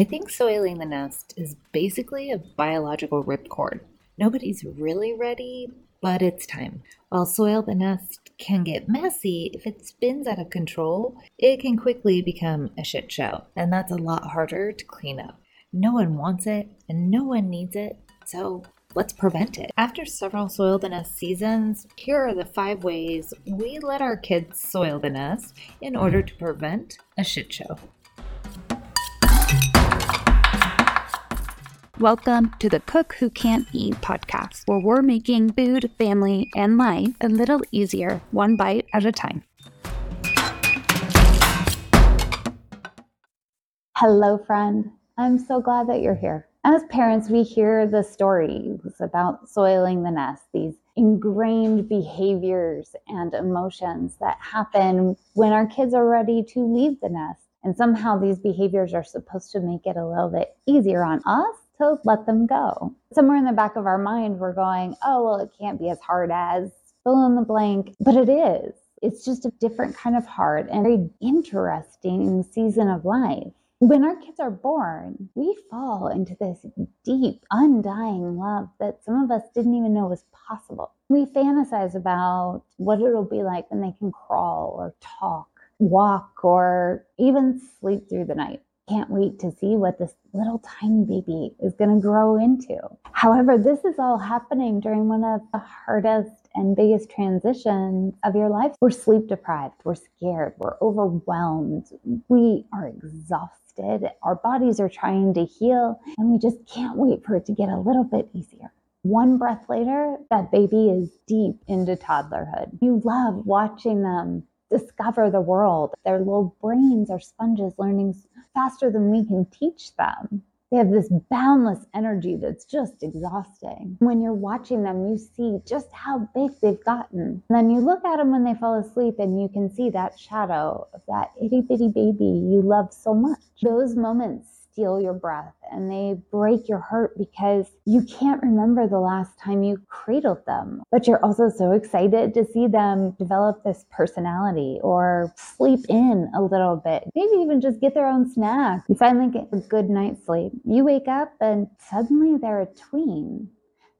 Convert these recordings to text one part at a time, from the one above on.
I think soiling the nest is basically a biological ripcord. Nobody's really ready, but it's time. While soil the nest can get messy, if it spins out of control, it can quickly become a shit show, and that's a lot harder to clean up. No one wants it, and no one needs it, so let's prevent it. After several soil the nest seasons, here are the five ways we let our kids soil the nest in order to prevent a shit show. Welcome to the Cook Who Can't Eat podcast, where we're making food, family, and life a little easier, one bite at a time. Hello, friend. I'm so glad that you're here. As parents, we hear the stories about soiling the nest, these ingrained behaviors and emotions that happen when our kids are ready to leave the nest. And somehow these behaviors are supposed to make it a little bit easier on us to let them go. Somewhere in the back of our mind, we're going, oh, well, it can't be as hard as fill in the blank, but it is. It's just a different kind of hard and very interesting season of life. When our kids are born, we fall into this deep, undying love that some of us didn't even know was possible. We fantasize about what it'll be like when they can crawl or talk, walk, or even sleep through the night can't wait to see what this little tiny baby is going to grow into. However, this is all happening during one of the hardest and biggest transitions of your life. We're sleep deprived, we're scared, we're overwhelmed, we are exhausted, our bodies are trying to heal, and we just can't wait for it to get a little bit easier. One breath later, that baby is deep into toddlerhood. You love watching them discover the world. Their little brains are sponges learning faster than we can teach them. They have this boundless energy that's just exhausting. When you're watching them, you see just how big they've gotten. And then you look at them when they fall asleep and you can see that shadow of that itty bitty baby you love so much. Those moments steal your breath and they break your heart because you can't remember the last time you cradled them. But you're also so excited to see them develop this personality or sleep in a little bit, maybe even just get their own snack. You finally get a good night's sleep. You wake up and suddenly they're a tween.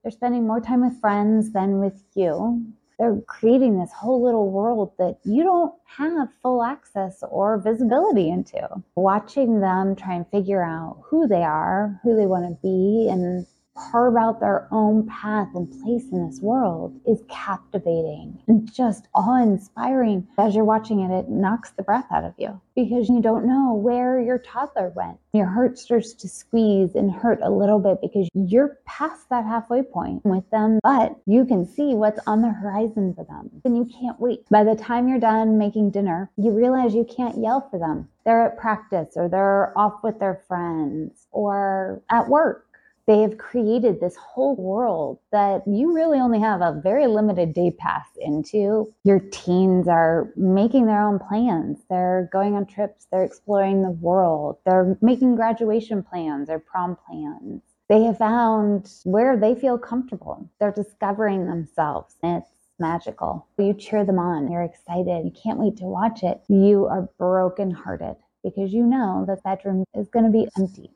They're spending more time with friends than with you they're creating this whole little world that you don't have full access or visibility into. Watching them try and figure out who they are, who they want to be, and carve out their own path and place in this world is captivating and just awe inspiring. As you're watching it, it knocks the breath out of you because you don't know where your toddler went. Your heart starts to squeeze and hurt a little bit because you're past that halfway point with them, but you can see what's on the horizon for them and you can't wait. By the time you're done making dinner, you realize you can't yell for them. They're at practice or they're off with their friends or at work they have created this whole world that you really only have a very limited day pass into. Your teens are making their own plans. They're going on trips, they're exploring the world, they're making graduation plans or prom plans. They have found where they feel comfortable. They're discovering themselves. It's magical. You cheer them on. You're excited. You can't wait to watch it. You are brokenhearted because you know that that room is going to be empty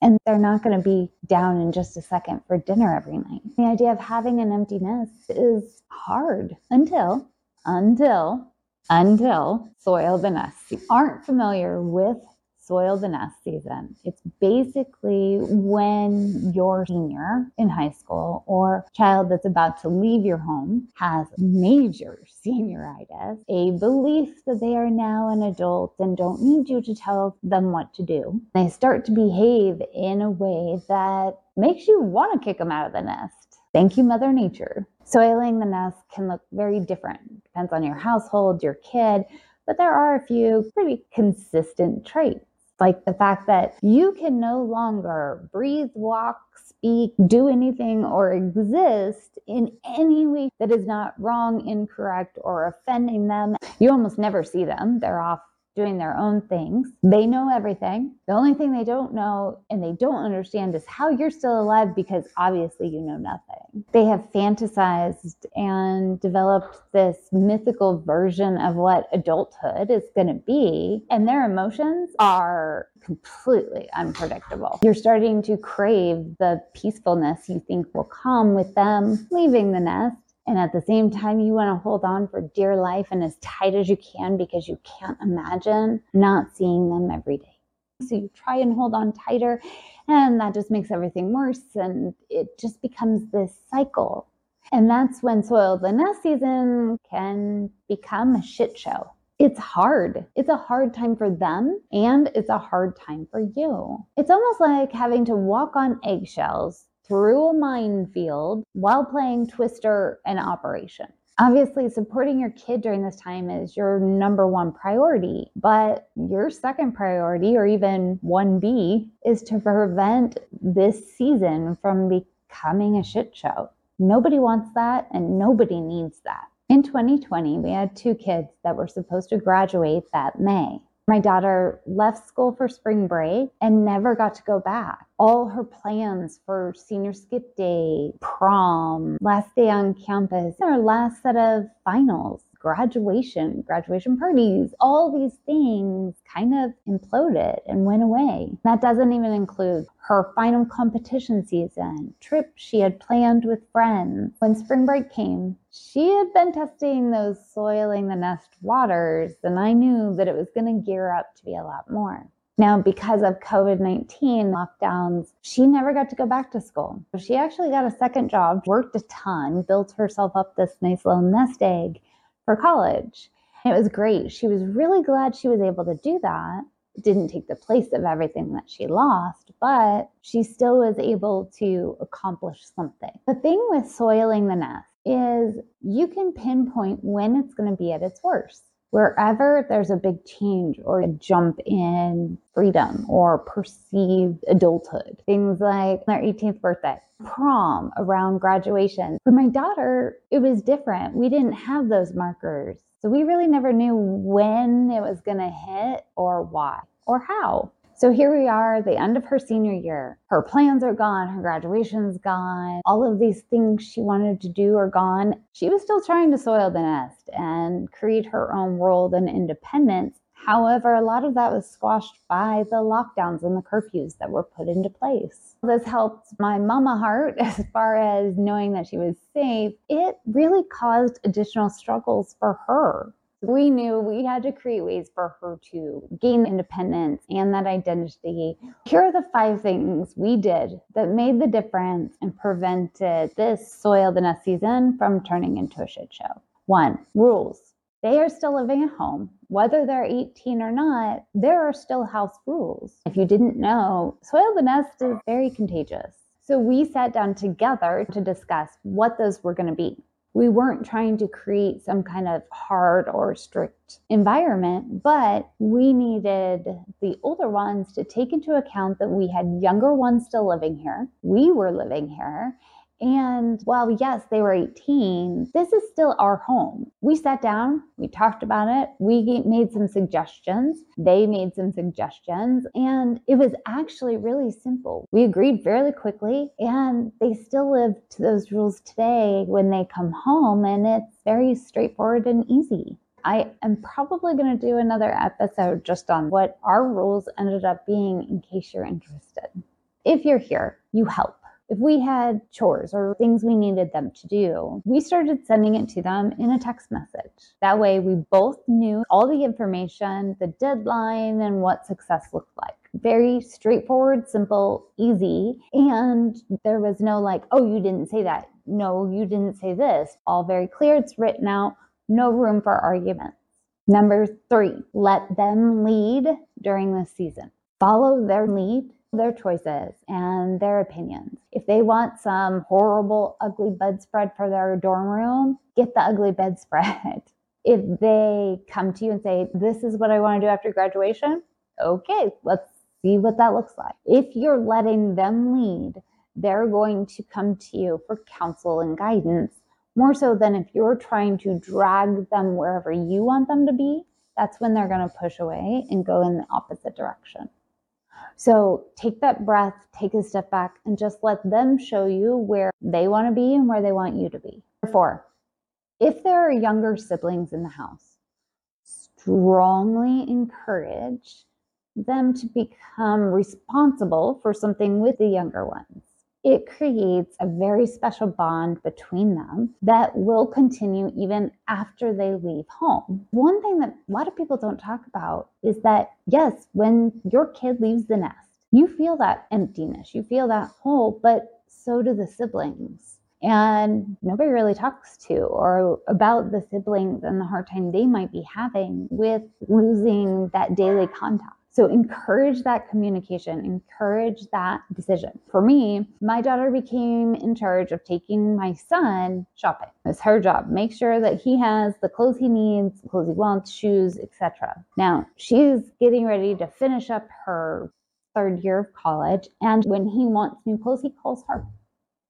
and they're not going to be down in just a second for dinner every night. The idea of having an empty nest is hard until, until, until soil the nest. You aren't familiar with soil the nest season. It's basically when your senior in high school or child that's about to leave your home has major senioritis, a belief that they are now an adult and don't need you to tell them what to do. They start to behave in a way that makes you want to kick them out of the nest. Thank you, Mother Nature. Soiling the nest can look very different. Depends on your household, your kid, but there are a few pretty consistent traits like the fact that you can no longer breathe, walk, speak, do anything, or exist in any way that is not wrong, incorrect, or offending them. You almost never see them. They're off doing their own things. They know everything. The only thing they don't know and they don't understand is how you're still alive because obviously you know nothing. They have fantasized and developed this mythical version of what adulthood is going to be, and their emotions are completely unpredictable. You're starting to crave the peacefulness you think will come with them leaving the nest and at the same time, you want to hold on for dear life and as tight as you can because you can't imagine not seeing them every day. So you try and hold on tighter, and that just makes everything worse. And it just becomes this cycle. And that's when soil the nest season can become a shit show. It's hard. It's a hard time for them and it's a hard time for you. It's almost like having to walk on eggshells through a minefield while playing Twister and Operation. Obviously, supporting your kid during this time is your number one priority, but your second priority, or even 1B, is to prevent this season from becoming a shit show. Nobody wants that, and nobody needs that. In 2020, we had two kids that were supposed to graduate that May. My daughter left school for spring break and never got to go back. All her plans for senior skip day, prom, last day on campus, our last set of finals graduation, graduation parties, all these things kind of imploded and went away. That doesn't even include her final competition season, trips she had planned with friends. When spring break came, she had been testing those soiling the nest waters, and I knew that it was going to gear up to be a lot more. Now, because of COVID 19 lockdowns, she never got to go back to school. She actually got a second job, worked a ton, built herself up this nice little nest egg, for college. It was great. She was really glad she was able to do that. It didn't take the place of everything that she lost, but she still was able to accomplish something. The thing with soiling the nest is you can pinpoint when it's going to be at its worst. Wherever there's a big change or a jump in freedom or perceived adulthood, things like their 18th birthday, prom, around graduation. For my daughter, it was different. We didn't have those markers. So we really never knew when it was going to hit or why or how. So here we are, the end of her senior year. Her plans are gone, her graduation's gone, all of these things she wanted to do are gone. She was still trying to soil the nest and create her own world and independence However, a lot of that was squashed by the lockdowns and the curfews that were put into place. This helped my mama heart as far as knowing that she was safe. It really caused additional struggles for her. We knew we had to create ways for her to gain independence and that identity. Here are the five things we did that made the difference and prevented this soil the nest season from turning into a shit show. One, rules they are still living at home. Whether they're 18 or not, there are still house rules. If you didn't know, soil the nest is very contagious. So we sat down together to discuss what those were going to be. We weren't trying to create some kind of hard or strict environment, but we needed the older ones to take into account that we had younger ones still living here. We were living here and while, yes, they were 18, this is still our home. We sat down, we talked about it, we made some suggestions, they made some suggestions, and it was actually really simple. We agreed fairly quickly, and they still live to those rules today when they come home, and it's very straightforward and easy. I am probably going to do another episode just on what our rules ended up being in case you're interested. If you're here, you help if we had chores or things we needed them to do, we started sending it to them in a text message. That way, we both knew all the information, the deadline, and what success looked like. Very straightforward, simple, easy. And there was no like, oh, you didn't say that. No, you didn't say this. All very clear. It's written out. No room for arguments. Number three, let them lead during the season. Follow their lead their choices and their opinions. If they want some horrible, ugly bedspread for their dorm room, get the ugly bedspread. if they come to you and say, This is what I want to do after graduation, okay, let's see what that looks like. If you're letting them lead, they're going to come to you for counsel and guidance more so than if you're trying to drag them wherever you want them to be that's when they're going to push away and go in the opposite direction. So take that breath, take a step back, and just let them show you where they want to be and where they want you to be. Four, if there are younger siblings in the house, strongly encourage them to become responsible for something with the younger ones it creates a very special bond between them that will continue even after they leave home. One thing that a lot of people don't talk about is that, yes, when your kid leaves the nest, you feel that emptiness, you feel that hole, but so do the siblings. And nobody really talks to or about the siblings and the hard time they might be having with losing that daily contact. So encourage that communication, encourage that decision. For me, my daughter became in charge of taking my son shopping. It's her job. Make sure that he has the clothes he needs, clothes he wants, shoes, etc. Now, she's getting ready to finish up her third year of college, and when he wants new clothes, he calls her.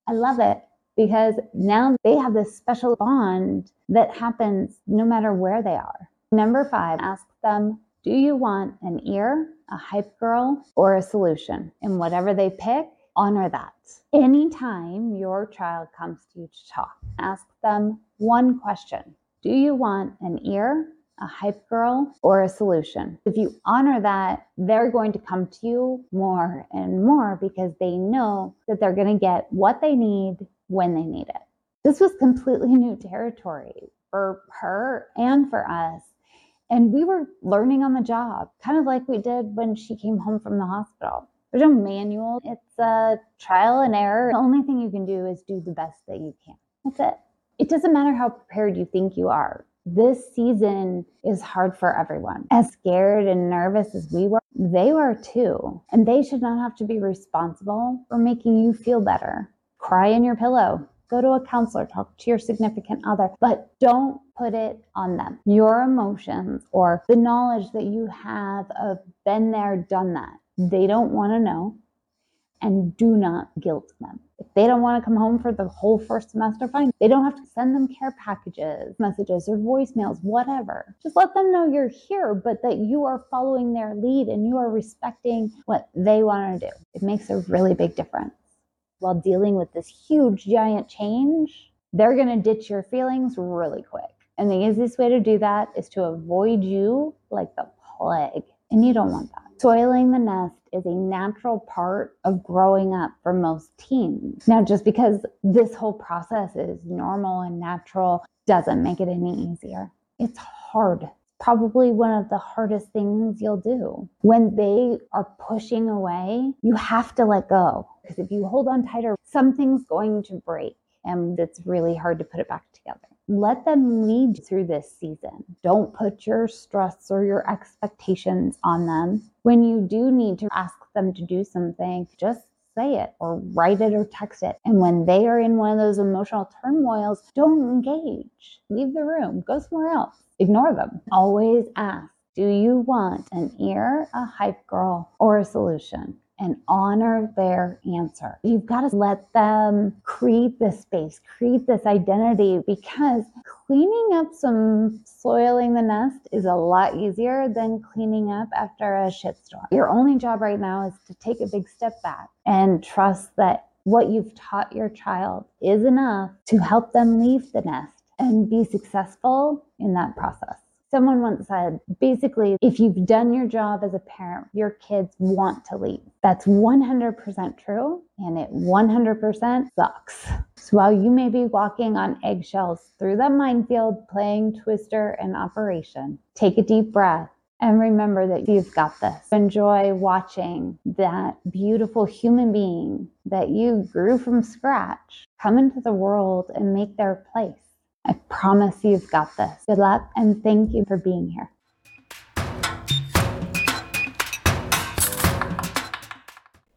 I love it because now they have this special bond that happens no matter where they are. Number five, ask them do you want an ear, a hype girl, or a solution? And whatever they pick, honor that. Anytime your child comes to you to talk, ask them one question Do you want an ear, a hype girl, or a solution? If you honor that, they're going to come to you more and more because they know that they're going to get what they need when they need it. This was completely new territory for her and for us and we were learning on the job, kind of like we did when she came home from the hospital. There's no manual, it's a trial and error. The only thing you can do is do the best that you can. That's it. It doesn't matter how prepared you think you are. This season is hard for everyone. As scared and nervous as we were, they were too. And they should not have to be responsible for making you feel better. Cry in your pillow, Go to a counselor, talk to your significant other, but don't put it on them. Your emotions or the knowledge that you have of been there, done that, they don't want to know. And do not guilt them. If they don't want to come home for the whole first semester, fine. They don't have to send them care packages, messages, or voicemails, whatever. Just let them know you're here, but that you are following their lead and you are respecting what they want to do. It makes a really big difference while dealing with this huge, giant change, they're going to ditch your feelings really quick. And the easiest way to do that is to avoid you like the plague. And you don't want that. Soiling the nest is a natural part of growing up for most teens. Now, just because this whole process is normal and natural doesn't make it any easier. It's hard probably one of the hardest things you'll do. When they are pushing away, you have to let go because if you hold on tighter, something's going to break and it's really hard to put it back together. Let them lead through this season. Don't put your stress or your expectations on them. When you do need to ask them to do something, just say it or write it or text it. And when they are in one of those emotional turmoils, don't engage. Leave the room, go somewhere else ignore them. Always ask Do you want an ear, a hype girl, or a solution? And honor their answer. You've got to let them create this space, create this identity because cleaning up some soiling the nest is a lot easier than cleaning up after a shitstorm. Your only job right now is to take a big step back and trust that what you've taught your child is enough to help them leave the nest and be successful in that process. Someone once said basically, if you've done your job as a parent, your kids want to leave. That's 100% true, and it 100% sucks. So while you may be walking on eggshells through that minefield playing Twister and Operation, take a deep breath and remember that you've got this. Enjoy watching that beautiful human being that you grew from scratch come into the world and make their place. I promise you've got this. Good luck and thank you for being here.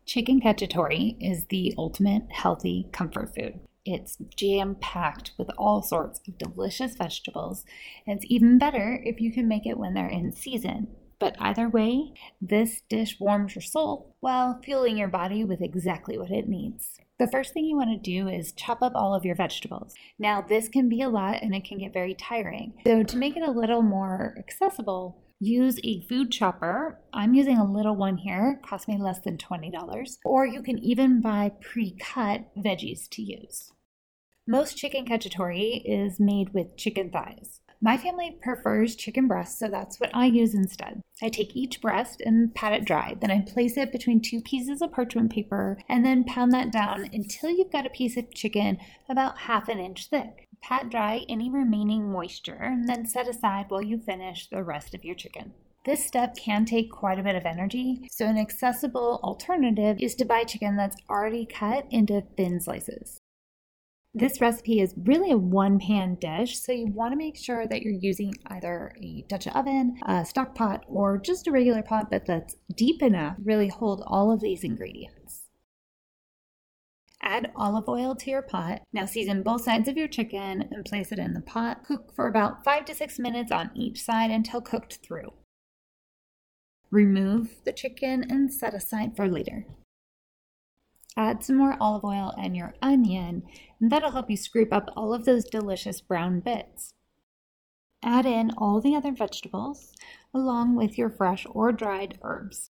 Chicken cacciatore is the ultimate healthy comfort food. It's jam packed with all sorts of delicious vegetables, and it's even better if you can make it when they're in season. But either way, this dish warms your soul while fueling your body with exactly what it needs. The first thing you want to do is chop up all of your vegetables. Now, this can be a lot and it can get very tiring. So, to make it a little more accessible, use a food chopper. I'm using a little one here, it cost me less than $20. Or you can even buy pre cut veggies to use. Most chicken cacciatore is made with chicken thighs. My family prefers chicken breast, so that's what I use instead. I take each breast and pat it dry. Then I place it between two pieces of parchment paper and then pound that down until you've got a piece of chicken about half an inch thick. Pat dry any remaining moisture and then set aside while you finish the rest of your chicken. This step can take quite a bit of energy, so an accessible alternative is to buy chicken that's already cut into thin slices. This recipe is really a one pan dish, so you want to make sure that you're using either a Dutch oven, a stock pot, or just a regular pot, but that's deep enough to really hold all of these ingredients. Add olive oil to your pot. Now season both sides of your chicken and place it in the pot. Cook for about five to six minutes on each side until cooked through. Remove the chicken and set aside for later. Add some more olive oil and your onion, and that'll help you scrape up all of those delicious brown bits. Add in all the other vegetables along with your fresh or dried herbs.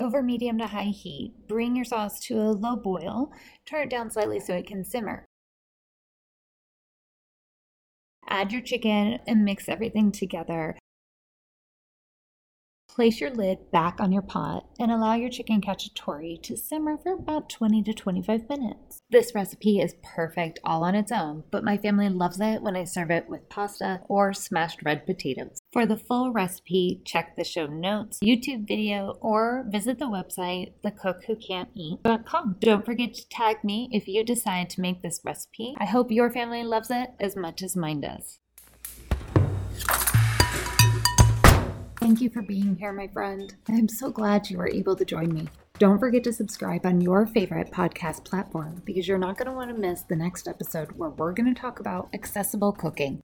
Over medium to high heat, bring your sauce to a low boil. Turn it down slightly so it can simmer. Add your chicken and mix everything together Place your lid back on your pot and allow your chicken cacciatore to simmer for about 20 to 25 minutes. This recipe is perfect all on its own, but my family loves it when I serve it with pasta or smashed red potatoes. For the full recipe, check the show notes, YouTube video, or visit the website thecookWhoCan'tEat.com. Don't forget to tag me if you decide to make this recipe. I hope your family loves it as much as mine does. Thank you for being here, my friend. I'm so glad you were able to join me. Don't forget to subscribe on your favorite podcast platform because you're not going to want to miss the next episode where we're going to talk about accessible cooking.